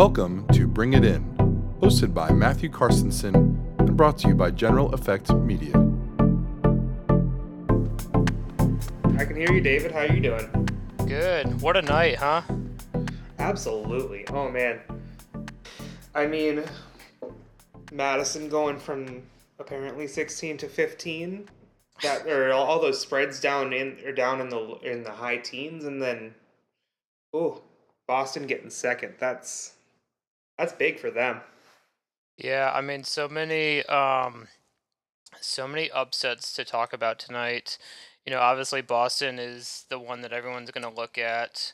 Welcome to Bring It In, hosted by Matthew Carstensen and brought to you by General Effect Media. I can hear you, David. How are you doing? Good. What a night, huh? Absolutely. Oh man. I mean, Madison going from apparently 16 to 15. That or all, all those spreads down in or down in the in the high teens, and then, oh, Boston getting second. That's that's big for them. Yeah, I mean, so many, um, so many upsets to talk about tonight. You know, obviously Boston is the one that everyone's going to look at.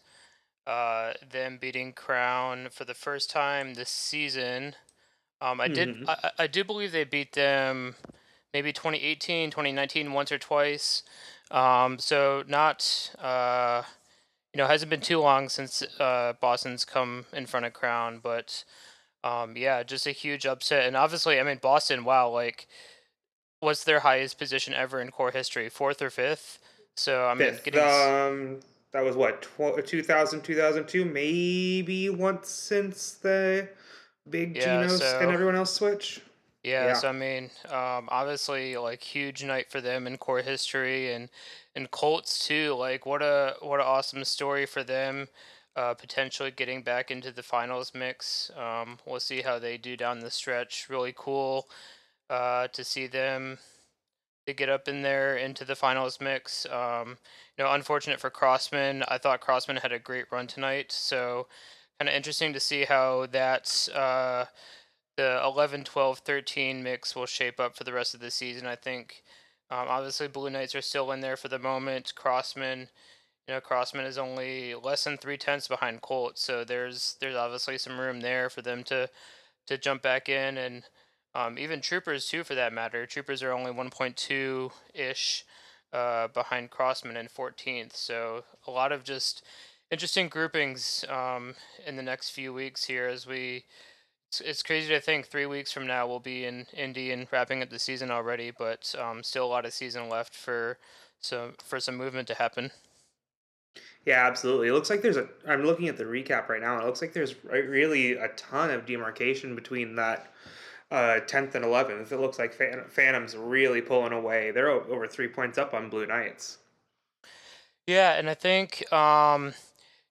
Uh, them beating Crown for the first time this season. Um, I did, Mhm. I, I I do believe they beat them maybe 2018, 2019 once or twice. Um, so not, uh, you know, hasn't been too long since uh, Boston's come in front of Crown, but um, yeah, just a huge upset. And obviously, I mean, Boston, wow, like, what's their highest position ever in corps history? Fourth or fifth? So, I mean, Fifth. getting. Um, that was what tw- 2000, 2002, maybe once since the big Yeah, Genos so- and everyone else switch. Yeah, Yeah. so I mean, um, obviously, like huge night for them in corps history, and and Colts too. Like, what a what an awesome story for them, uh, potentially getting back into the finals mix. Um, we'll see how they do down the stretch. Really cool, uh, to see them to get up in there into the finals mix. Um, you know, unfortunate for Crossmen. I thought Crossmen had a great run tonight, so kind of interesting to see how that. Uh, the 11 12 13 mix will shape up for the rest of the season i think. Um, obviously blue knights are still in there for the moment. Crossmen you know crossmen is only less than three tenths behind colt so there's there's obviously some room there for them to to jump back in. And um, even troopers too for that matter. Troopers are only 1.2 ish uh, behind crossmen in 14th so a lot of just interesting groupings um, in the next few weeks here as we it's, it's crazy to think three weeks from now we'll be in Indy and wrapping up the season already, but um, still a lot of season left for some for some movement to happen. Yeah, absolutely. It looks like there's a. I'm looking at the recap right now. and It looks like there's really a ton of demarcation between that uh, 10th and 11th. It looks like Phan- Phantom's really pulling away. They're over three points up on Blue Knights. Yeah, and I think um,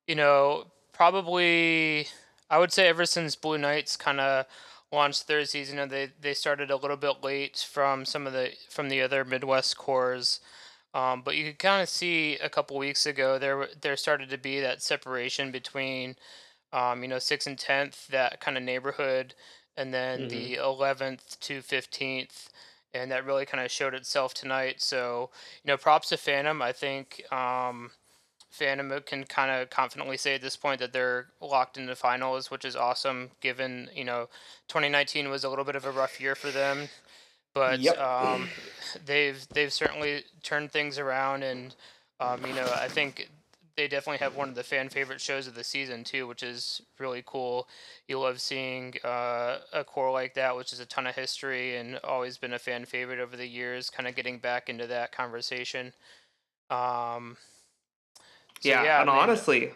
you know probably I would say ever since Blue Knights kind of launched their season, you know, they they started a little bit late from some of the from the other Midwest corps. Um, but you could kind of see a couple weeks ago there there started to be that separation between um, you know, sixth and tenth, that kind of neighborhood, and then Mhm. the eleventh to fifteenth, and that really kind of showed itself tonight. So, you know, props to Phantom. I think um, Phantom can kind of confidently say at this point that they're locked into finals, which is awesome. Given you know, 2019 was a little bit of a rough year for them, but Yep. um, they've they've certainly turned things around, and um, you know, I think they definitely have one of the fan favorite shows of the season too, which is really cool. You love seeing uh, a corps like that, which is a ton of history and always been a fan favorite over the years. Kind of getting back into that conversation. Um, so yeah, yeah, and I mean, honestly,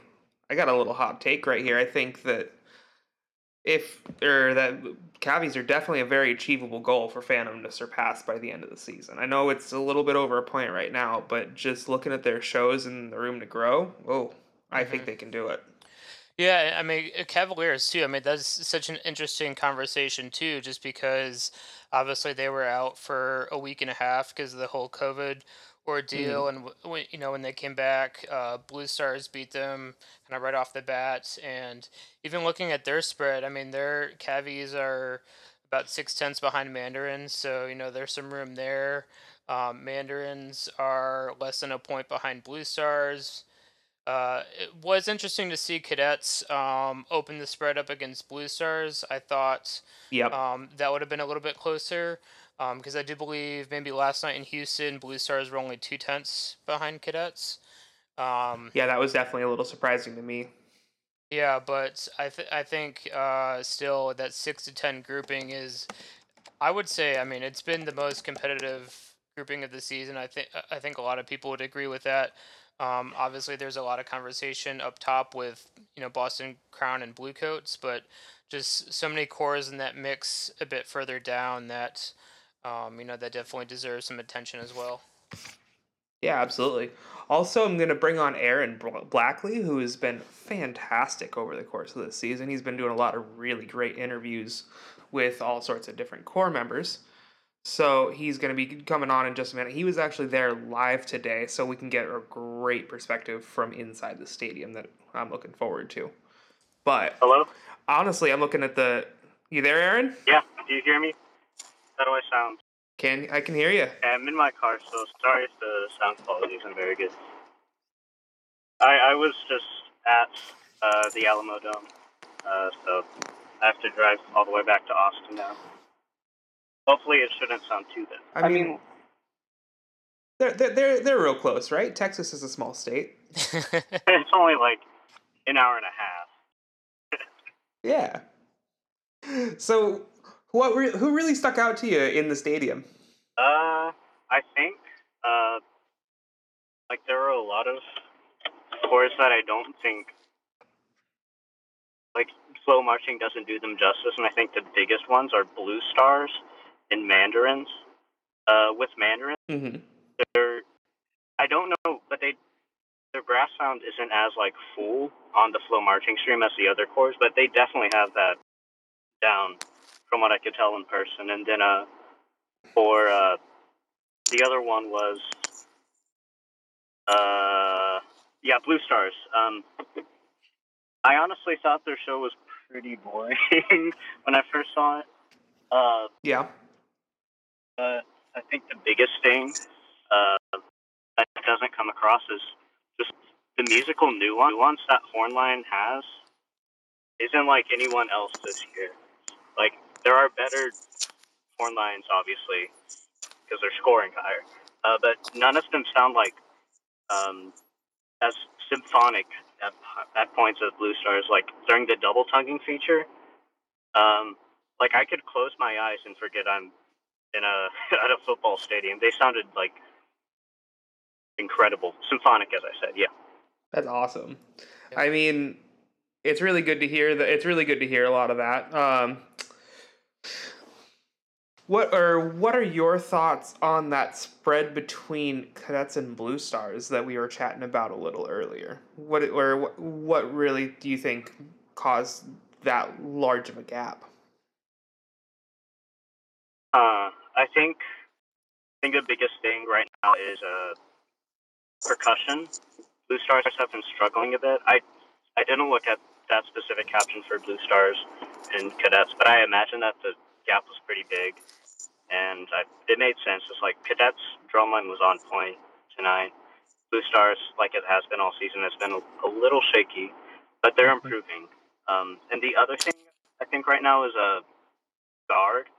I got a little hot take right here. I think that if or that Cavies are definitely a very achievable goal for Phantom to surpass by the end of the season. I know it's a little bit over a point right now, but just looking at their shows and the room to grow, oh, I think Mhm. they can do it. Yeah, I mean uh, Cavaliers too. I mean that's such an interesting conversation too, just because obviously they were out for a week and a half because of the whole COVID ordeal, and w- when you know when they came back, uh, Blue Stars beat them kind of right off the bat, and even looking at their spread, I mean their Cavies are about six tenths behind Mandarins, so you know there's some room there. Um, Mandarins are less than a point behind Blue Stars. Uh, it was interesting to see cadets um, open the spread up against Blue Stars. I thought Yep. um, that would have been a little bit closer because I do believe maybe last night in Houston, Blue Stars were only two tenths behind cadets. Um, yeah, that was definitely a little surprising to me. yeah, but I th- I think uh, still that six to ten grouping is, I would say, I mean, it's been the most competitive grouping of the season. I think I think a lot of people would agree with that. Um, obviously, there's a lot of conversation up top with you know Boston Crown and Bluecoats, but just so many corps in that mix a bit further down that um, you know that definitely deserves some attention as well. Yeah, absolutely. Also, I'm going to bring on Aaron Blackley, who has been fantastic over the course of this season. He's been doing a lot of really great interviews with all sorts of different corps members. So he's going to be coming on in just a minute. He was actually there live today, so we can get a great perspective from inside the stadium that I'm looking forward to. But hello. Honestly, I'm looking at the. You there, Aaron? Yeah. Do you hear me? How do I sound? Can I can hear you? I'm in my car, so sorry if the sound quality isn't very good. I I was just at uh, the Alamodome, uh, so I have to drive all the way back to Austin now. Hopefully, it shouldn't sound too bad. I, I mean, mean, they're, they're they're they're real close, right? Texas is a small state. it's only like an hour and a half. yeah. So, what re- who really stuck out to you in the stadium? Uh, I think uh, like there are a lot of corps that I don't think like slow marching doesn't do them justice, and I think the biggest ones are blue stars and mandarins. Uh, with mandarin, mm-hmm. they're I don't know, but they their brass sound isn't as like full on the slow marching stream as the other corps, but they definitely have that down from what I could tell in person. And then uh, for uh, the other one was uh, yeah, Blue Stars. Um, I honestly thought their show was pretty boring when I first saw it. Uh, yeah. But I think the biggest thing uh, that doesn't come across is just the musical nuance that Hornline has isn't like anyone else this year. Like there are better horn lines, obviously, because they're scoring higher, uh, but none of them sound like um, as symphonic at, at points as Blue Stars. Like during the double tonguing feature, um, like I could close my eyes and forget I'm in a at a football stadium. They sounded like incredible, symphonic, as I said. Yeah, that's awesome. Yeah. I mean, it's really good to hear that. It's really good to hear a lot of that. Um, what are what are your thoughts on that spread between cadets and blue stars that we were chatting about a little earlier? What or what really do you think caused that large of a gap? Uh, I think I think the biggest thing right now is uh, percussion. Blue Stars have been struggling a bit. I I didn't look at that specific caption for Blue Stars and cadets, but I imagine that the gap was pretty big, and I, it made sense. It's like cadets drumline was on point tonight. Blue Stars, like it has been all season, has been a, little shaky, but they're mm-hmm. improving. Um, and the other thing I think right now is a guard.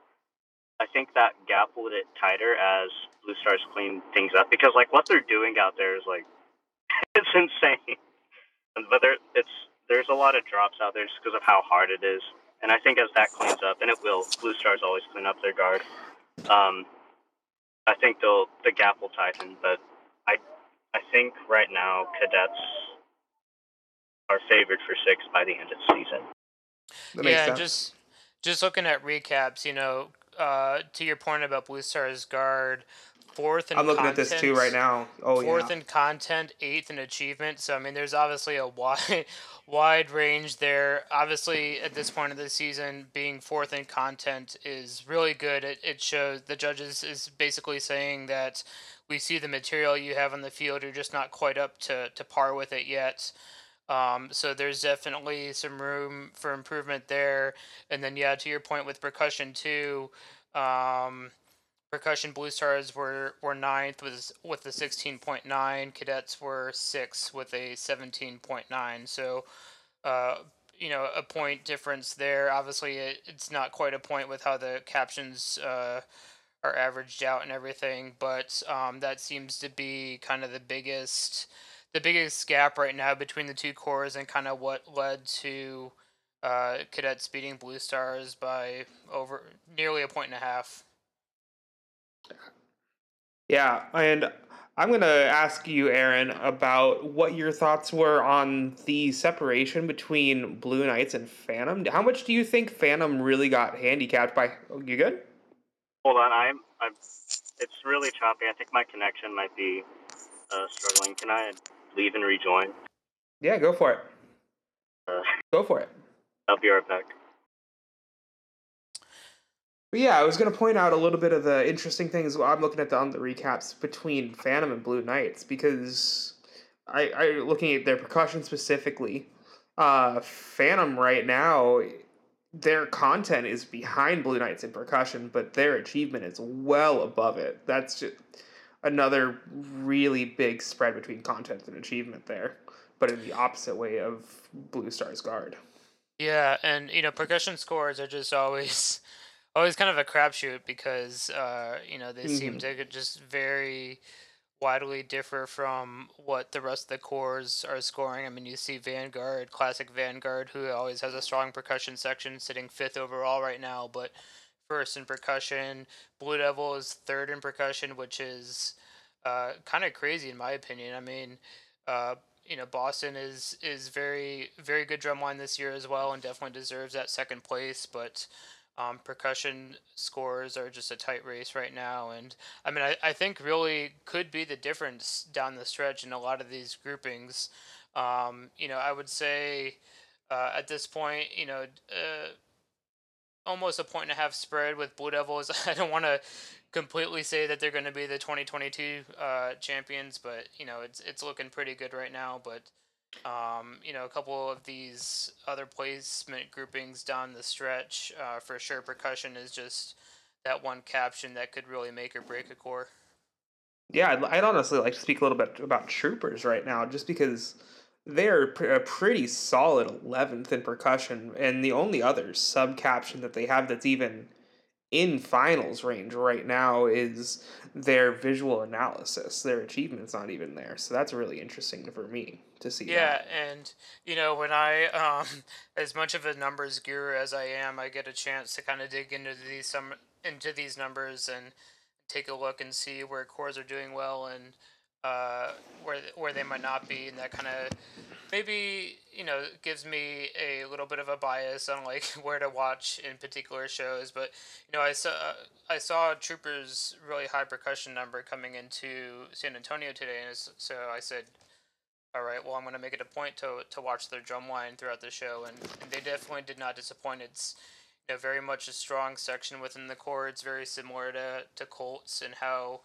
I think that gap will get tighter as Blue Stars clean things up because like what they're doing out there is like it's insane. But there, it's there's a lot of drops out there just because of how hard it is. And I think as that cleans up, and it will, Blue Stars always clean up their guard. Um, I think they'll the gap will tighten, but I I think right now cadets are favored for six by the end of the season. yeah, just just looking at recaps, you know, uh, to your point about Blue Stars guard, fourth in I'm looking content, at this too right now. Oh fourth yeah. in content, eighth in achievement. So I mean, there's obviously a wide wide range there. Obviously, at this point of the season, being fourth in content is really good. It it shows the judges is basically saying that we see the material you have on the field. You're just not quite up to to par with it yet. Um, so there's definitely some room for improvement there. And then yeah, to your point with percussion too. Um, percussion blue stars were, were ninth with with a sixteen point nine. Cadets were six with a seventeen point nine. So, uh, you know, a point difference there. Obviously, it, it's not quite a point with how the captions uh, are averaged out and everything, but um, that seems to be kind of the biggest the biggest gap right now between the two corps and kind of what led to uh, cadets beating blue stars by over nearly a point and a half yeah and I'm going to ask you, Aaron, about what your thoughts were on the separation between Blue Knights and Phantom. How much do you think Phantom really got handicapped by? Oh, you good? Hold on, I'm, I'm. It's really choppy. I think my connection might be uh, struggling. Can I leave and rejoin? Yeah, go for it. Uh, Go for it. I'll be right back. But yeah, I was going to point out a little bit of the interesting things. I'm looking at the, on the recaps between Phantom and Blue Knights because I, I looking at their percussion specifically. Uh, Phantom right now, their content is behind Blue Knights in percussion, but their achievement is well above it. That's just another really big spread between content and achievement there, but in the opposite way of Blue Star's guard. Yeah, and you know, percussion scores are just always always kind of a crapshoot because uh, you know they seem Mhm. to just very widely differ from what the rest of the corps are scoring. I mean, you see Vanguard, classic Vanguard, who always has a strong percussion section, sitting fifth overall right now, but first in percussion. Blue Devil is third in percussion, which is uh, kind of crazy in my opinion. I mean, uh, you know, Boston is is very very good drumline this year as well, and definitely deserves that second place. But um, percussion scores are just a tight race right now, and I mean, I, I think really could be the difference down the stretch in a lot of these groupings. Um, you know, I would say uh, at this point, you know, uh, almost a point and a half spread with Blue Devils. I don't want to completely say that they're going to be the 2022 uh, champions, but you know, it's it's looking pretty good right now. But um, you know, a couple of these other placement groupings down the stretch, uh, for sure, percussion is just that one caption that could really make or break a corps. Yeah, I'd, I'd honestly like to speak a little bit about Troopers right now, just because they're a pretty solid 11th in percussion, and the only other sub caption that they have that's even in finals range right now is their visual analysis. Their achievement's not even there, so that's really interesting for me to see. Yeah, that. and you know, when I um as much of a numbers guru as I am, I get a chance to kind of dig into these some into these numbers and take a look and see where corps are doing well and uh where where they might not be and that kind of maybe you know gives me a little bit of a bias on like where to watch in particular shows but you know i saw i saw troopers really high percussion number coming into san antonio today and so i said all right well i'm going to make it a point to to watch their drum line throughout the show and, and they definitely did not disappoint. It's you know very much a strong section within the it's very similar to to colts and how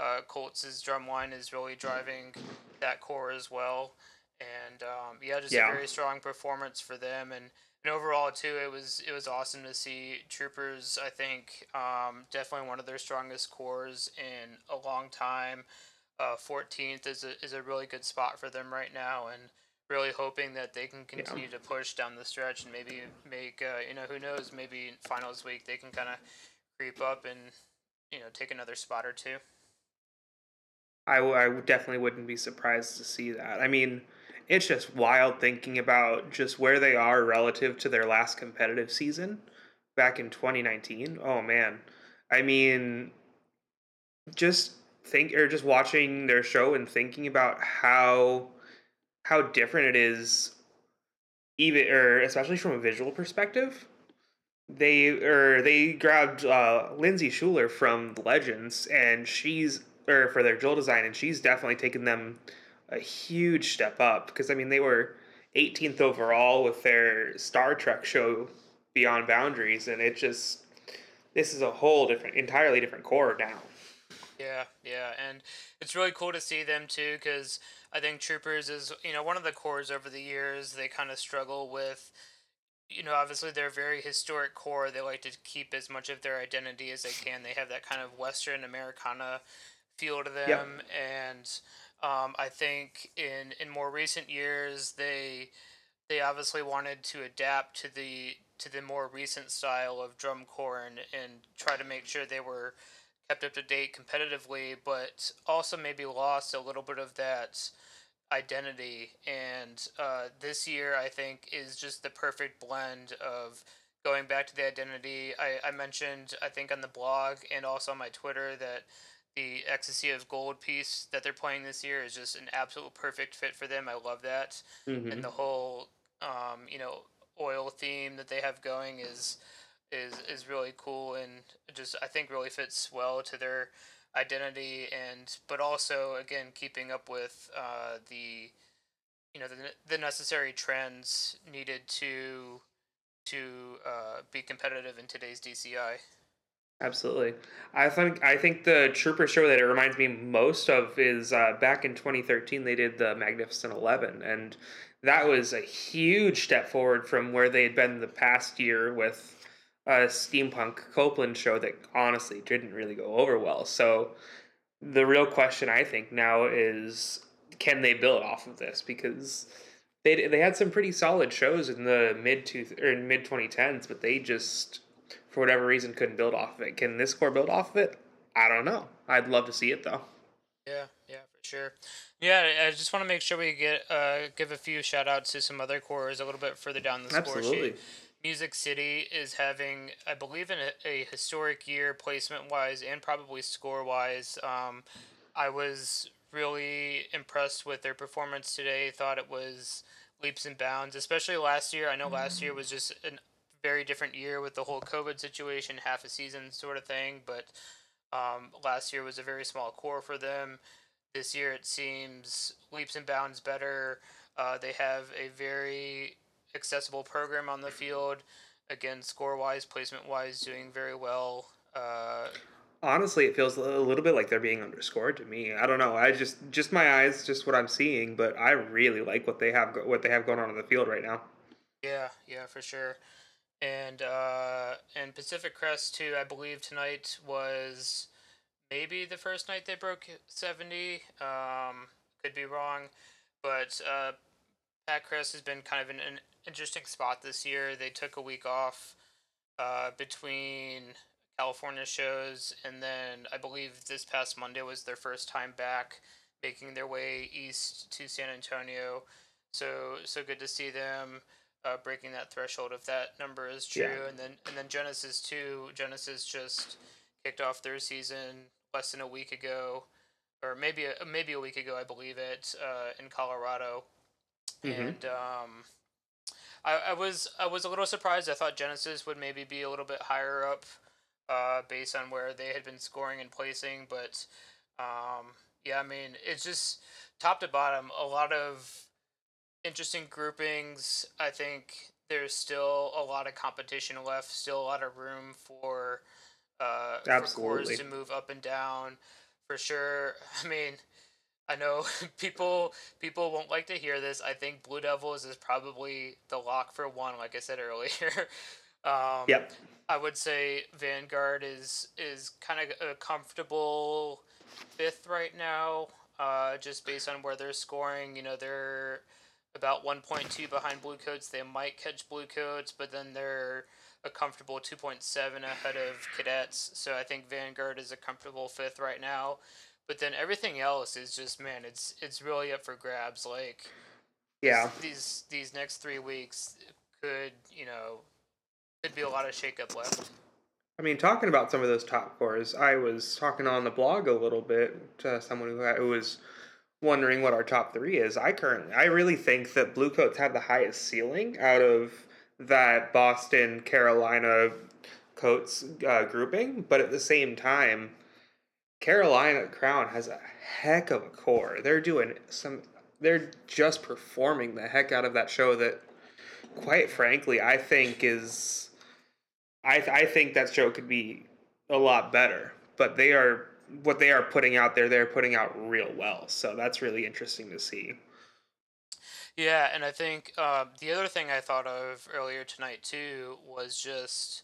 uh, Colts' drum line is really driving that corps as well. And um, yeah, just Yeah. a very strong performance for them. And, and overall too, it was it was awesome to see Troopers. I think um, definitely one of their strongest corps in a long time. Uh, 14th is a, is a really good spot for them right now, and really hoping that they can continue to push down the stretch and maybe make uh, you know who knows maybe in finals week they can kind of creep up and you know take another spot or two. I, w- I definitely wouldn't be surprised to see that. I mean, it's just wild thinking about just where they are relative to their last competitive season back in 2019. Oh man. I mean, just think or just watching their show and thinking about how how different it is even or especially from a visual perspective they or they grabbed uh, Lindsay Schuler from Legends, and she's or for their drill design, and she's definitely taken them a huge step up because I mean they were 18th overall with their Star Trek show Beyond Boundaries, and it just this is a whole different, entirely different corps now. Yeah, yeah, and it's really cool to see them too because I think Troopers is you know one of the corps over the years they kind of struggle with. You know, obviously they're a very historic corps. They like to keep as much of their identity as they can. They have that kind of Western Americana feel to them, and um, I think in in more recent years they they obviously wanted to adapt to the to the more recent style of drum corps and, and try to make sure they were kept up to date competitively, but also maybe lost a little bit of that identity. And uh, this year, I think, is just the perfect blend of going back to the identity. I, I mentioned, I think, on the blog and also on my Twitter that the ecstasy of gold piece that they're playing this year is just an absolute perfect fit for them. I love that, Mhm. and the whole um, you know oil theme that they have going is is is really cool and just I think really fits well to their identity and but also again keeping up with uh, the you know the, the necessary trends needed to to uh, be competitive in today's DCI. Absolutely. I think I think the Trooper show that it reminds me most of is uh, back in 2013 they did the Magnificent Eleven, and that was a huge step forward from where they had been the past year with a steampunk Copland show that honestly didn't really go over well. So the real question I think now is can they build off of this because they they had some pretty solid shows in the mid two or mid 2010s, but they just for whatever reason couldn't build off of it. Can this corps build off of it? I don't know. I'd love to see it though. Yeah, yeah, for sure. Yeah, I just want to make sure we get uh, give a few shout outs to some other corps a little bit further down the score sheet. Music City is having, I believe, in a, a historic year placement wise and probably score wise. Um, I was really impressed with their performance today. Thought it was leaps and bounds, especially last year. I know last year was just a very different year with the whole COVID situation, half a season sort of thing. But um, last year was a very small corps for them. This year it seems leaps and bounds better. Uh, they have a very accessible program on the field. Again, score wise, placement wise, doing very well. Uh, Honestly, it feels a little bit like they're being underscored to me. I don't know. I just just my eyes, just what I'm seeing, but I really like what they have what they have going on in the field right now. Yeah, yeah, for sure. And uh and Pacific Crest too, I believe tonight was maybe the first night they broke 70. Um could be wrong, but uh Pac Crest has been kind of in an interesting spot this year. They took a week off uh between California shows and then I believe this past Monday was their first time back making their way east to San Antonio. So so good to see them uh, breaking that threshold if that number is true. Yeah. And then and then Genesis too, Genesis just kicked off their season less than a week ago, or maybe a, maybe a week ago, I believe it, uh, in Colorado. Mhm. And um, I, I was I was a little surprised. I thought Genesis would maybe be a little bit higher up, uh, based on where they had been scoring and placing. But um, yeah, I mean, it's just top to bottom, a lot of interesting groupings. I think there's still a lot of competition left, still a lot of room for uh, for Absolutely. corps to move up and down for sure. I mean, I know people people won't like to hear this. I think Blue Devils is probably the lock for one, like I said earlier. um, Yep. I would say Vanguard is is kind of a comfortable fifth right now, uh, just based on where they're scoring. You know, they're about 1.2 behind Blue Coats. They might catch Blue Coats, but then they're a comfortable 2.7 ahead of Cadets. So I think Vanguard is a comfortable fifth right now. But then everything else is just man, it's it's really up for grabs. Like Yeah. these these next three weeks could you know could be a lot of shakeup left. I mean, talking about some of those top cores, I was talking on the blog a little bit to someone who, who was wondering what our top three is. I currently, I really think that Blue Coats have the highest ceiling out of that Boston, Carolina coats uh, grouping, but at the same time, Carolina Crown has a heck of a corps. They're doing some, they're just performing the heck out of that show that, quite frankly, I think is. I, I think that show could be a lot better, but they are what they are putting out there. They're putting out real well, so that's really interesting to see. Yeah, and I think um, the other thing I thought of earlier tonight too was just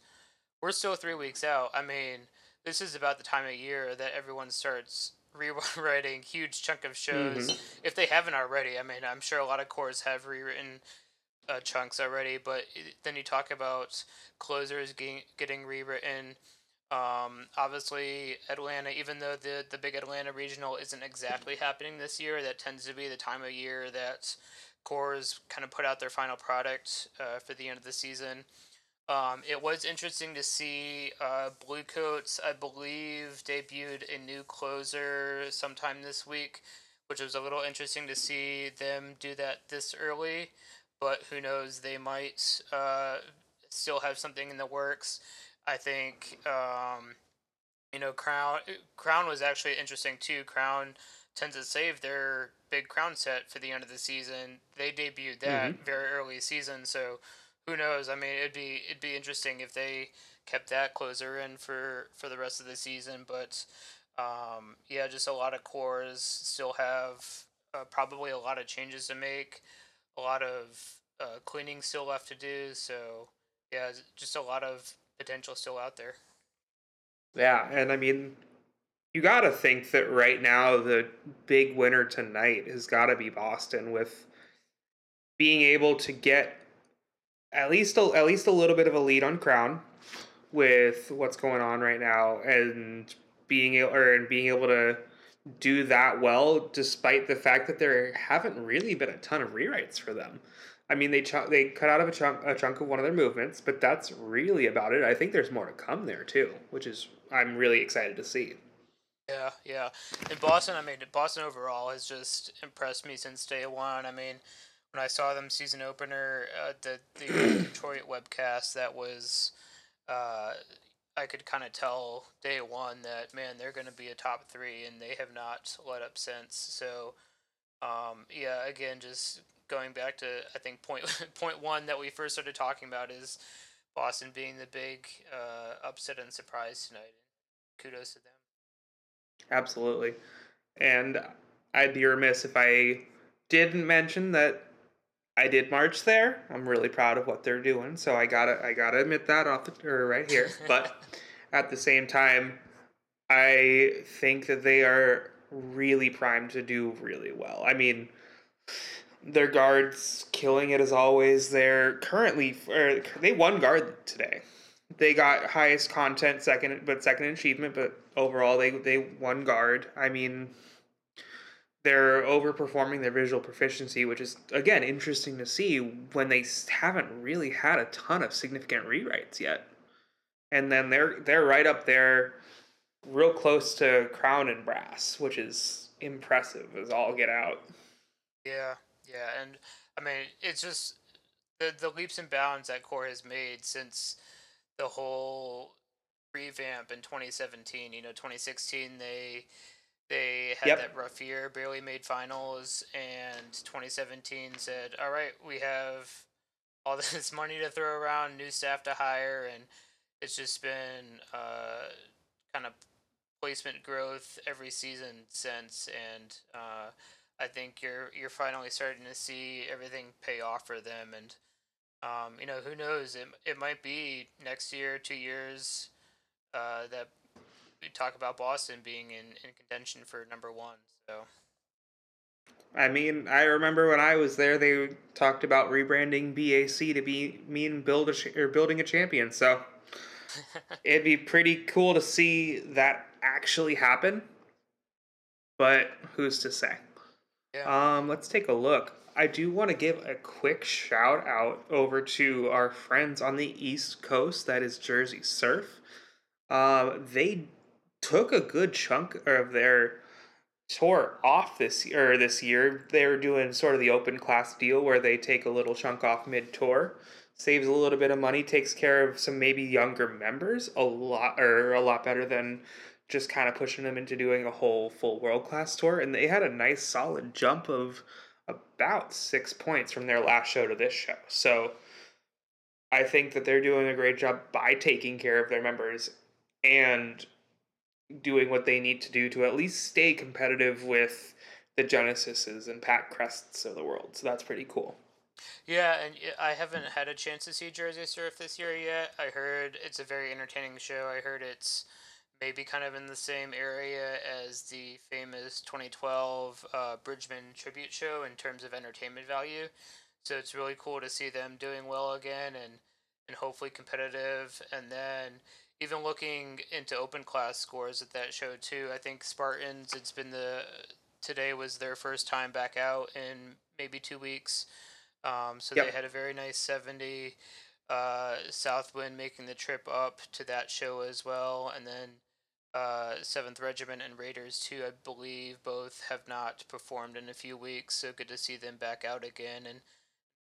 we're still three weeks out. I mean, this is about the time of year that everyone starts rewriting huge chunk of shows if they haven't already. I mean, I'm sure a lot of corps have rewritten uh, chunks already, but then you talk about closers getting getting rewritten. Um, obviously, Atlanta, even though the the big Atlanta regional isn't exactly happening this year, that tends to be the time of year that corps kind of put out their final product uh, for the end of the season. Um, it was interesting to see uh, Bluecoats, I believe, debuted a new closer sometime this week, which was a little interesting to see them do that this early. But who knows? They might uh, still have something in the works. I think um, you know Crown Crown was actually interesting too. Crown tends to save their big Crown set for the end of the season. They debuted that mm-hmm. very early season, so who knows? I mean, it'd be it'd be interesting if they kept that closer in for for the rest of the season. But um, yeah, just a lot of corps still have uh, probably a lot of changes to make, a lot of uh, cleaning still left to do. So yeah, just a lot of potential still out there. Yeah, and I mean, you got to think that right now the big winner tonight has got to be Boston with being able to get at least a, at least a little bit of a lead on Crown with what's going on right now and being able or and being able to do that well despite the fact that there haven't really been a ton of rewrites for them. I mean, they ch- they cut out of a chunk a chunk of one of their movements, but that's really about it. I think there's more to come there too, which is I'm really excited to see. Yeah, yeah. In Boston, I mean, Boston overall has just impressed me since day one. I mean, when I saw them season opener, uh, the the Detroit webcast, that was, uh, I could kind of tell day one that man, they're going to be a top three, and they have not let up since. So, um, yeah, again, just going back to I think point point one that we first started talking about is Boston being the big uh, upset and surprise tonight. Kudos to them. Absolutely, and I'd be remiss if I didn't mention that I did march there. I'm really proud of what they're doing. So I gotta I gotta admit that off the or right here. But at the same time, I think that they are really primed to do really well. I mean, their guards killing it as always. They're currently or they won guard today. They got highest content second, but second achievement. But overall, they they won guard. I mean, they're overperforming their visual proficiency, which is again interesting to see when they haven't really had a ton of significant rewrites yet. And then they're they're right up there, real close to Crown and Brass, which is impressive as all get out. Yeah, yeah, and I mean it's just the the leaps and bounds that Corps has made since the whole revamp in 2017. You know, 2016 they they had yep. that rough year, barely made finals, and 2017 said, "All right, we have all this money to throw around, new staff to hire, and it's just been uh, kind of placement growth every season since." And uh, I think you're you're finally starting to see everything pay off for them, and um, you know who knows it it might be next year, two years uh, that we talk about Boston being in, in contention for number one. So. I mean, I remember when I was there, they talked about rebranding BAC to be mean build a or building a champion. So it'd be pretty cool to see that actually happen. But who's to say? Yeah. Um, let's take a look. I do want to give a quick shout out over to our friends on the East Coast. That is Jersey Surf. Uh, they took a good chunk of their tour off this year. This year, they're doing sort of the open class deal where they take a little chunk off mid tour, saves a little bit of money, takes care of some maybe younger members a lot or a lot better than just kind of pushing them into doing a whole full world class tour. And they had a nice solid jump of about six points from their last show to this show. So I think that they're doing a great job by taking care of their members and doing what they need to do to at least stay competitive with the Genesises and Pac Crests of the world. So that's pretty cool. Yeah, and I haven't had a chance to see Jersey Surf this year yet. I heard it's a very entertaining show. I heard it's maybe kind of in the same area as the famous 2012 uh, Bridgemen tribute show in terms of entertainment value. So it's really cool to see them doing well again and, and hopefully competitive. And then even looking into open class scores at that show too, I think Spartans. It's been the today was their first time back out in maybe two weeks, um, so yep. they had a very nice seventy. uh, Southwind making the trip up to that show as well, and then uh, Seventh Regiment and Raiders too. I believe both have not performed in a few weeks, so good to see them back out again and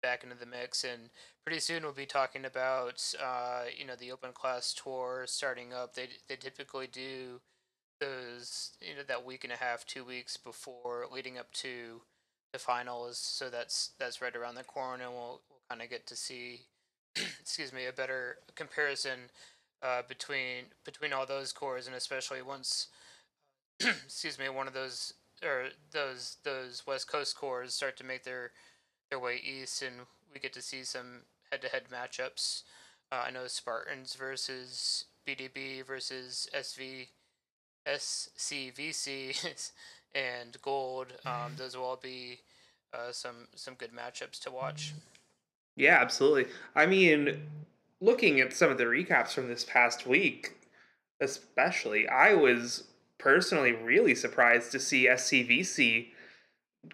back into the mix. And pretty soon we'll be talking about uh, you know the open class tour starting up. They they typically do those you know that week and a half, two weeks before leading up to the finals. So that's that's right around the corner, and we'll we'll kind of get to see excuse me a better comparison uh, between between all those corps, and especially once excuse me one of those or those those West Coast cores start to make their their way east, and we get to see some head-to-head matchups. Uh, I know Spartans versus BDB versus SV SCVC and Gold. Um, those will all be uh, some some good matchups to watch. Yeah, absolutely. I mean, looking at some of the recaps from this past week, especially, I was personally really surprised to see SCVC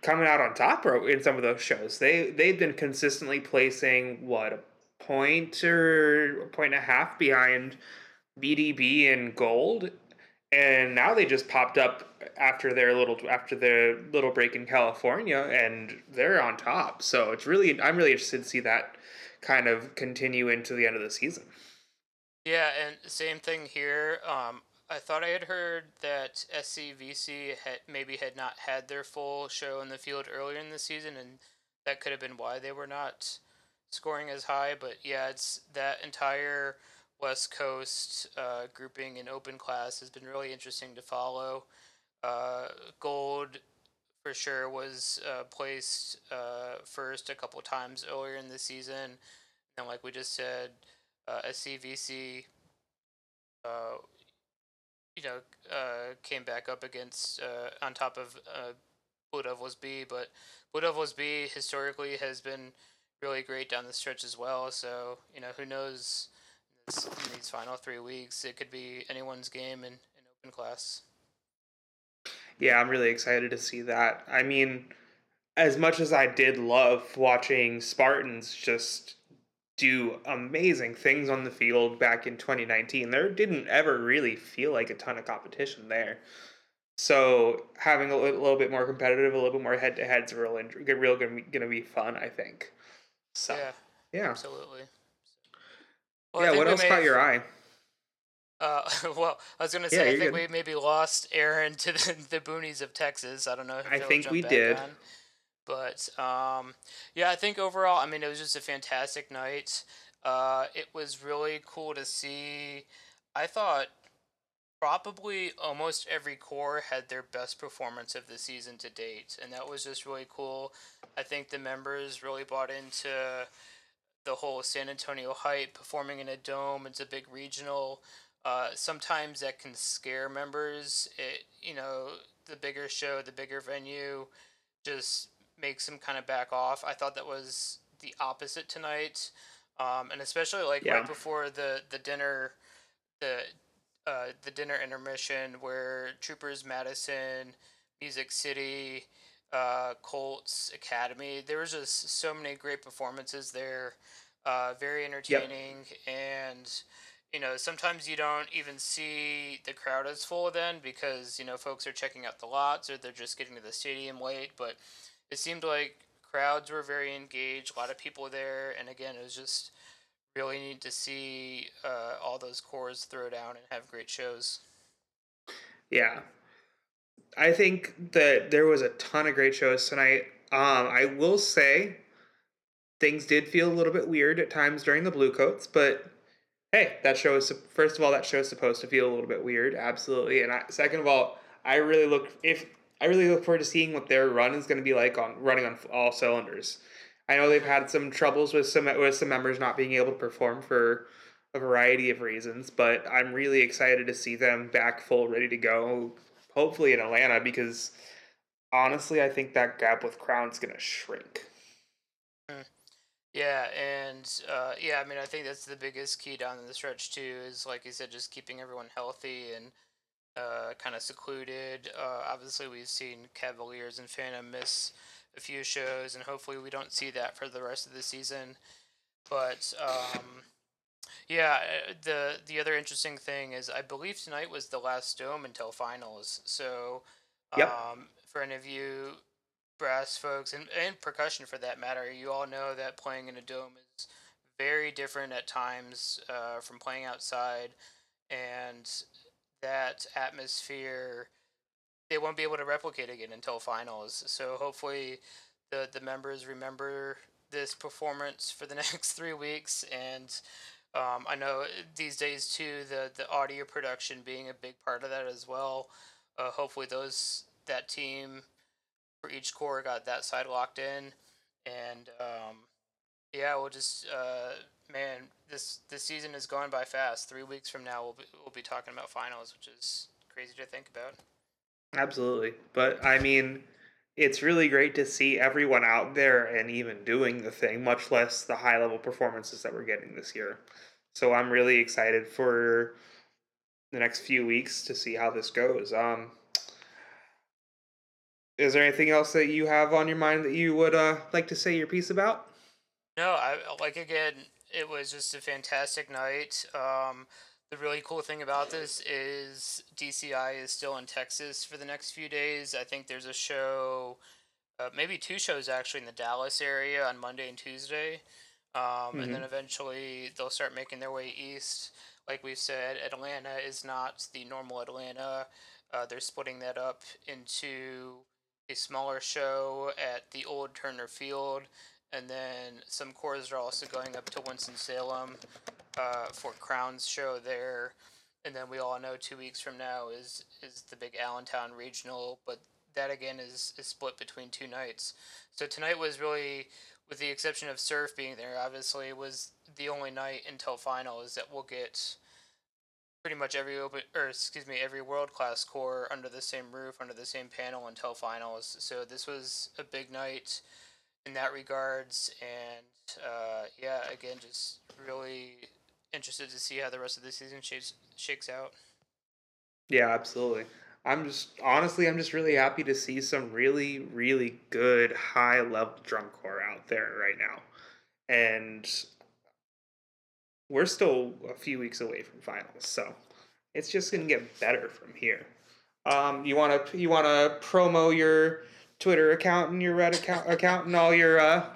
coming out on top in some of those shows. They they've been consistently placing what a point or a point and a half behind BDB and Gold, and now they just popped up after their little after their little break in California, and they're on top. So it's really I'm really interested to see that kind of continue into the end of the season. Yeah, and same thing here. Um, I thought I had heard that SCVC had maybe had not had their full show in the field earlier in the season, and that could have been why they were not scoring as high. But yeah, it's that entire West Coast uh, grouping in open class has been really interesting to follow. Uh, gold for sure was uh, placed uh, first a couple times earlier in the season, and like we just said, uh, SCVC, uh, you know, uh, came back up against uh, on top of uh, Blue Devils B, but Blue Devils B historically has been really great down the stretch as well. So you know, who knows? in these final three weeks, it could be anyone's game in, in open class yeah, I'm really excited to see that. I mean, as much as I did love watching Spartans just do amazing things on the field back in 2019, there didn't ever really feel like a ton of competition there. So having a little, bit more competitive, a little bit more head to heads, real, real gonna be, gonna be fun. I think. So yeah, yeah, absolutely. Well, yeah. What else caught your eye? Uh, well, I was gonna say yeah, I think good. we maybe lost Aaron to the, the boonies of Texas. I don't know. I think we did. On. But um, yeah, I think overall, I mean, it was just a fantastic night. Uh, it was really cool to see. I thought probably almost every corps had their best performance of the season to date, and that was just really cool. I think the members really bought into the whole San Antonio hype, performing in a dome. It's a big regional. Uh, sometimes that can scare members. It you know the bigger show, the bigger venue, just makes them kind of back off. I thought that was the opposite tonight, um, and especially like yeah. right before the the dinner, the uh, the dinner intermission where Troopers Madison, Music City, uh, Colts Academy. There was just so many great performances there. Uh, very entertaining yep. and you know, sometimes you don't even see the crowd as full then because, you know, folks are checking out the lots or they're just getting to the stadium late. But it seemed like crowds were very engaged, a lot of people there. And again, it was just really neat to see uh, all those corps throw down and have great shows. Yeah. I think that there was a ton of great shows tonight. Um, I will say things did feel a little bit weird at times during the Blue Coats, but hey, that show is first of all that show is supposed to feel a little bit weird, absolutely, and I, second of all, I really look if I really look forward to seeing what their run is going to be like on running on all cylinders. I know they've had some troubles with some with some members not being able to perform for a variety of reasons, but I'm really excited to see them back full, ready to go. Hopefully in Atlanta, because honestly, I think that gap with Crown's gonna shrink. Yeah, and uh, yeah, I mean, I think that's the biggest key down in the stretch too. Is like you said, just keeping everyone healthy and uh, kind of secluded. Uh, obviously, we've seen Cavaliers and Phantom miss a few shows, and hopefully, we don't see that for the rest of the season. But um, yeah, uh, the the other interesting thing is I believe tonight was the last dome until finals. So Yep. um, for any of you brass folks and, and percussion for that matter, you all know that playing in a dome is very different at times uh, from playing outside, and that atmosphere they won't be able to replicate again until finals. So hopefully, the the members remember this performance for the next three weeks and. Um, I know these days too the the audio production being a big part of that as well. Uh, hopefully those that team for each corps got that side locked in, and um, yeah, we'll just uh, man this this season is going by fast. Three weeks from now we'll be, we'll be talking about finals, which is crazy to think about. Absolutely. But I mean, it's really great to see everyone out there and even doing the thing, much less the high level performances that we're getting this year. So I'm really excited for the next few weeks to see how this goes. Um, is there anything else that you have on your mind that you would uh, like to say your piece about? No, I like again. It was just a fantastic night. Um, the really cool thing about this is DCI is still in Texas for the next few days. I think there's a show, uh, maybe two shows actually in the Dallas area on Monday and Tuesday. Um, And then eventually they'll start making their way east. Like we said, Atlanta is not the normal Atlanta. Uh, they're splitting that up into a smaller show at the old Turner Field. And then some corps are also going up to Winston-Salem uh, for Crown's show there. And then we all know two weeks from now is is the big Allentown regional, but that again is, is split between two nights. So tonight was really, with the exception of Surf being there, obviously was the only night until finals that we'll get pretty much every open or excuse me every world class corps under the same roof under the same panel until finals. So this was a big night in that regards, and uh, yeah, again, just really interested to see how the rest of the season shakes shakes out. Yeah, absolutely. I'm just honestly, I'm just really happy to see some really, really good high level drum corps out there right now, and we're still a few weeks away from finals, so it's just gonna get better from here. Um, you wanna you wanna promo your Twitter account and your Red account account and all your uh,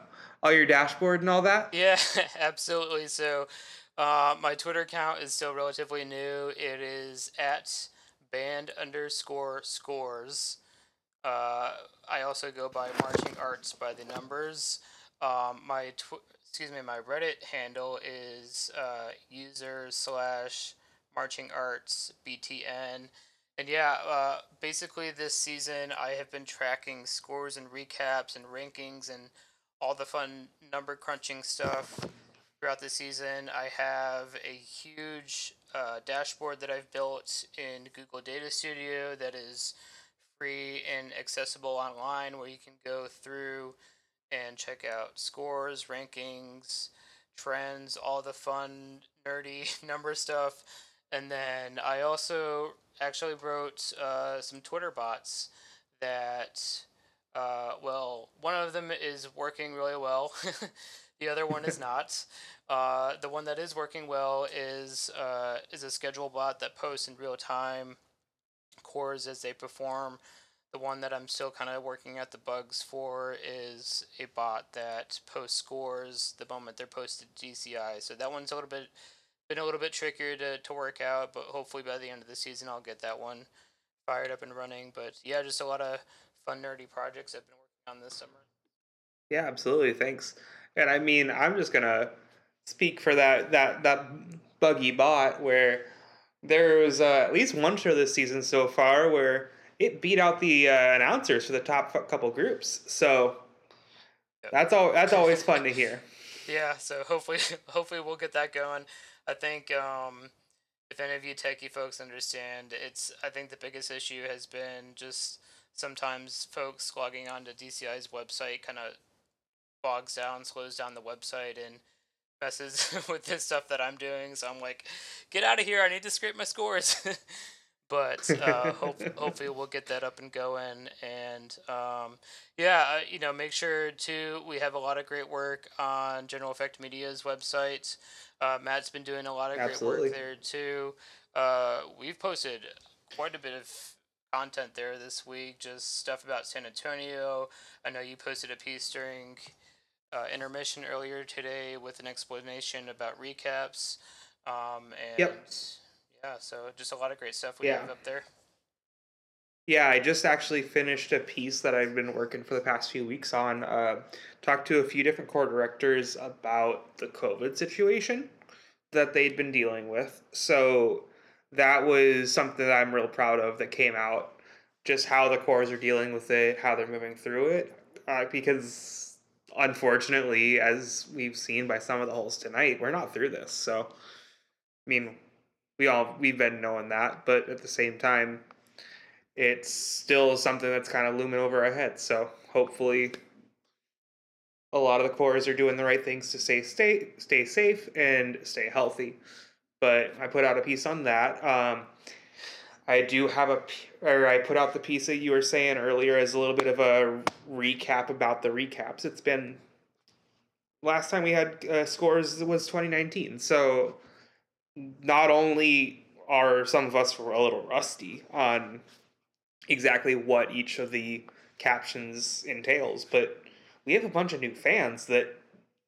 all your dashboard and all that? Yeah, absolutely. So, uh, my Twitter account is still relatively new. It is at band underscore scores. Uh, I also go by marching arts by the numbers. Um, my tw- excuse me, my Reddit handle is uh, user slash marching arts btn. And yeah, uh, basically this season I have been tracking scores and recaps and rankings and all the fun number crunching stuff throughout the season. I have a huge uh, dashboard that I've built in Google Data Studio that is free and accessible online where you can go through and check out scores, rankings, trends, all the fun, nerdy number stuff. And then I also actually wrote uh, some Twitter bots that uh, well, one of them is working really well. the other one is not. Uh, the one that is working well is uh, is a schedule bot that posts in real time corps as they perform. The one that I'm still kind of working out the bugs for is a bot that posts scores the moment they're posted to DCI. So that one's a little bit been a little bit trickier to, to work out, but hopefully by the end of the season I'll get that one fired up and running. But yeah, just a lot of fun nerdy projects I've been working on this summer. Yeah, absolutely. Thanks. And I mean, I'm just gonna speak for that that that buggy bot where there was uh, at least one show this season so far where it beat out the uh, announcers for the top couple groups. So that's all. That's always fun to hear. Yeah, so hopefully hopefully we'll get that going. I think um, if any of you techie folks understand, it's I think the biggest issue has been just sometimes folks logging onto DCI's website kind of bogs down, slows down the website, and messes with this stuff that I'm doing. So I'm like, get out of here! I need to scrape my scores. But uh, hope, hopefully we'll get that up and going. And um, yeah, uh, you know, make sure to we have a lot of great work on General Effect Media's website. Uh, Matt's been doing a lot of Absolutely. great work there too. Uh, we've posted quite a bit of content there this week, just stuff about San Antonio. I know you posted a piece during uh, intermission earlier today with an explanation about recaps. Um, and Yep. Yeah, so just a lot of great stuff we Yeah. have up there. Yeah, I just actually finished a piece that I've been working for the past few weeks on. Uh, talked to a few different corps directors about the COVID situation that they'd been dealing with. So that was something that I'm real proud of that came out. Just how the corps are dealing with it, how they're moving through it. Uh, because unfortunately, as we've seen by some of the holes tonight, we're not through this. So, I mean, we all we've been knowing that, but at the same time, it's still something that's kind of looming over our heads. So hopefully, a lot of the corps are doing the right things to stay stay stay safe and stay healthy. But I put out a piece on that. Um, I do have a, or I put out the piece that you were saying earlier as a little bit of a recap about the recaps. It's been last time we had uh, scores was 2019. So not only are some of us a little rusty on exactly what each of the captions entails, but we have a bunch of new fans that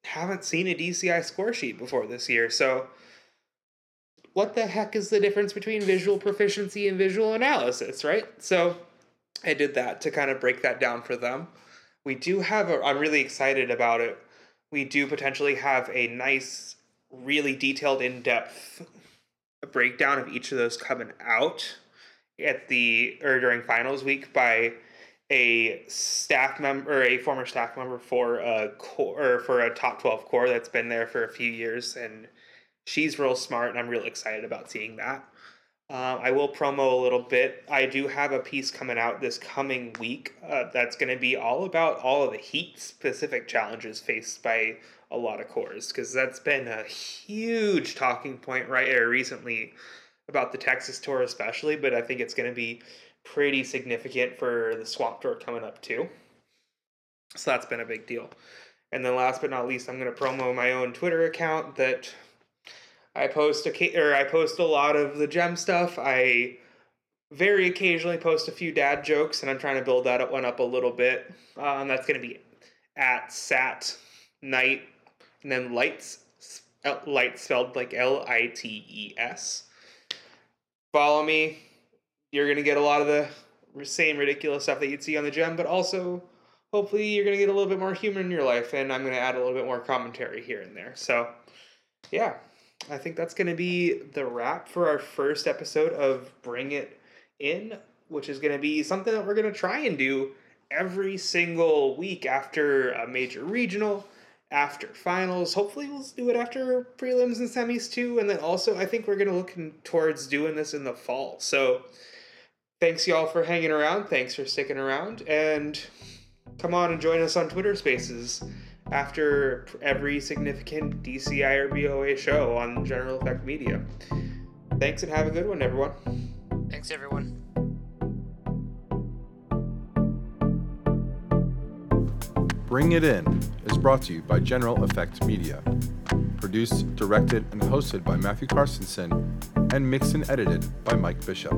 haven't seen a DCI score sheet before this year. So, what the heck is the difference between visual proficiency and visual analysis, right? So, I did that to kind of break that down for them. We do have a, I'm really excited about it. We do potentially have a nice, really detailed, in depth breakdown of each of those coming out at the or during finals week by a staff member or a former staff member for a corps or for a top 12 corps that's been there for a few years and she's real smart and i'm real excited about seeing that. Uh, i will promo a little bit. I do have a piece coming out this coming week uh, that's going to be all about all of the heat specific challenges faced by a lot of corps because that's been a huge talking point right there recently about the Texas tour especially, but I think it's going to be pretty significant for the swap Tour coming up too. So that's been a big deal. And then last but not least, I'm going to promo my own Twitter account that I post a or I post a lot of the GEM stuff. I very occasionally post a few dad jokes, and I'm trying to build that one up a little bit. Um, that's going to be at Sat Night, and then lights light spelled like L I T E S follow me. You're gonna get a lot of the same ridiculous stuff that you'd see on the GEM, but also hopefully you're gonna get a little bit more humor in your life, and I'm gonna add a little bit more commentary here and there. So, yeah, I think that's gonna be the wrap for our first episode of Bring It In, which is gonna be something that we're gonna try and do every single week after a major regional after finals. Hopefully, we'll do it after prelims and semis too. And then also, I think we're going to look in, towards doing this in the fall. So, thanks y'all for hanging around. Thanks for sticking around. And come on and join us on Twitter Spaces after every significant DCI or BOA show on General Effect Media. Thanks and have a good one, everyone. Thanks, everyone. Bring It In is brought to you by General Effect Media. Produced, directed, and hosted by Matthew Carstensen, and mixed and edited by Mike Bishop.